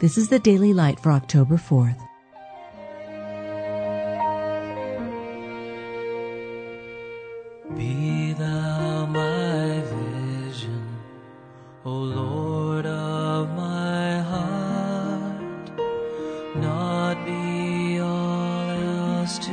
This is the Daily Light for October 4th. Be thou my vision, O Lord of my heart, not be all else to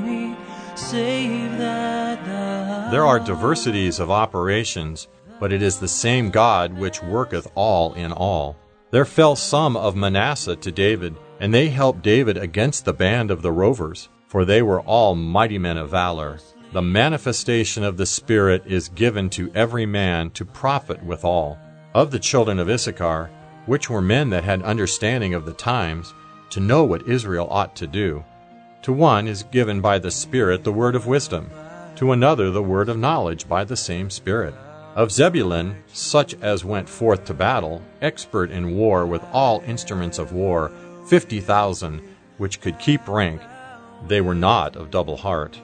me, save that thou. There are diversities of operations, but it is the same God which worketh all in all. There fell some of Manasseh to David, and they helped David against the band of the rovers, for they were all mighty men of valor. The manifestation of the Spirit is given to every man to profit withal. Of the children of Issachar, which were men that had understanding of the times, to know what Israel ought to do. To one is given by the Spirit the word of wisdom, to another the word of knowledge by the same Spirit of Zebulun, such as went forth to battle, expert in war with all instruments of war, fifty thousand, which could keep rank, they were not of double heart.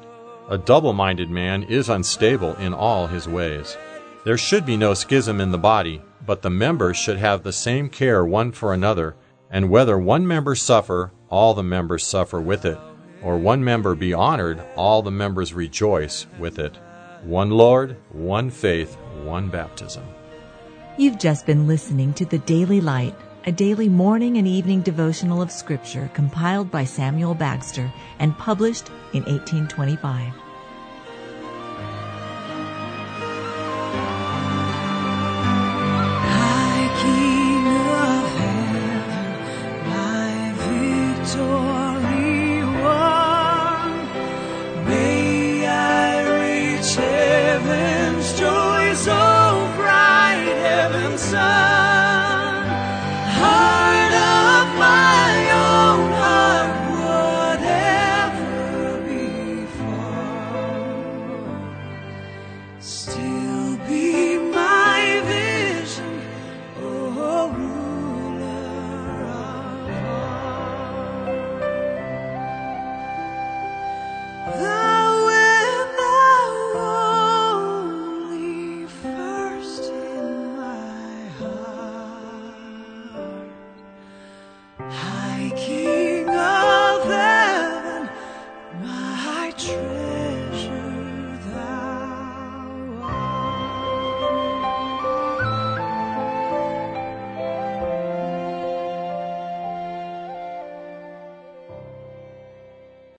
A double minded man is unstable in all his ways. There should be no schism in the body, but the members should have the same care one for another, and whether one member suffer, all the members suffer with it, or one member be honored, all the members rejoice with it. One Lord, one faith, one baptism. You've just been listening to The Daily Light, a daily morning and evening devotional of Scripture compiled by Samuel Bagster and published in 1825. High King of heaven, my victory sun.